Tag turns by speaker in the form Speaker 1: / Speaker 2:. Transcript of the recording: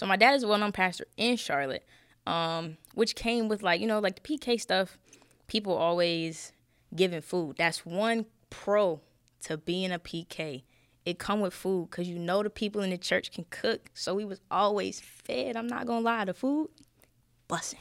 Speaker 1: So my dad is a well-known pastor in Charlotte, um, which came with like you know like the PK stuff. People always giving food. That's one pro to being a PK. It come with food because you know the people in the church can cook. So we was always fed. I'm not gonna lie, the food, bussin'.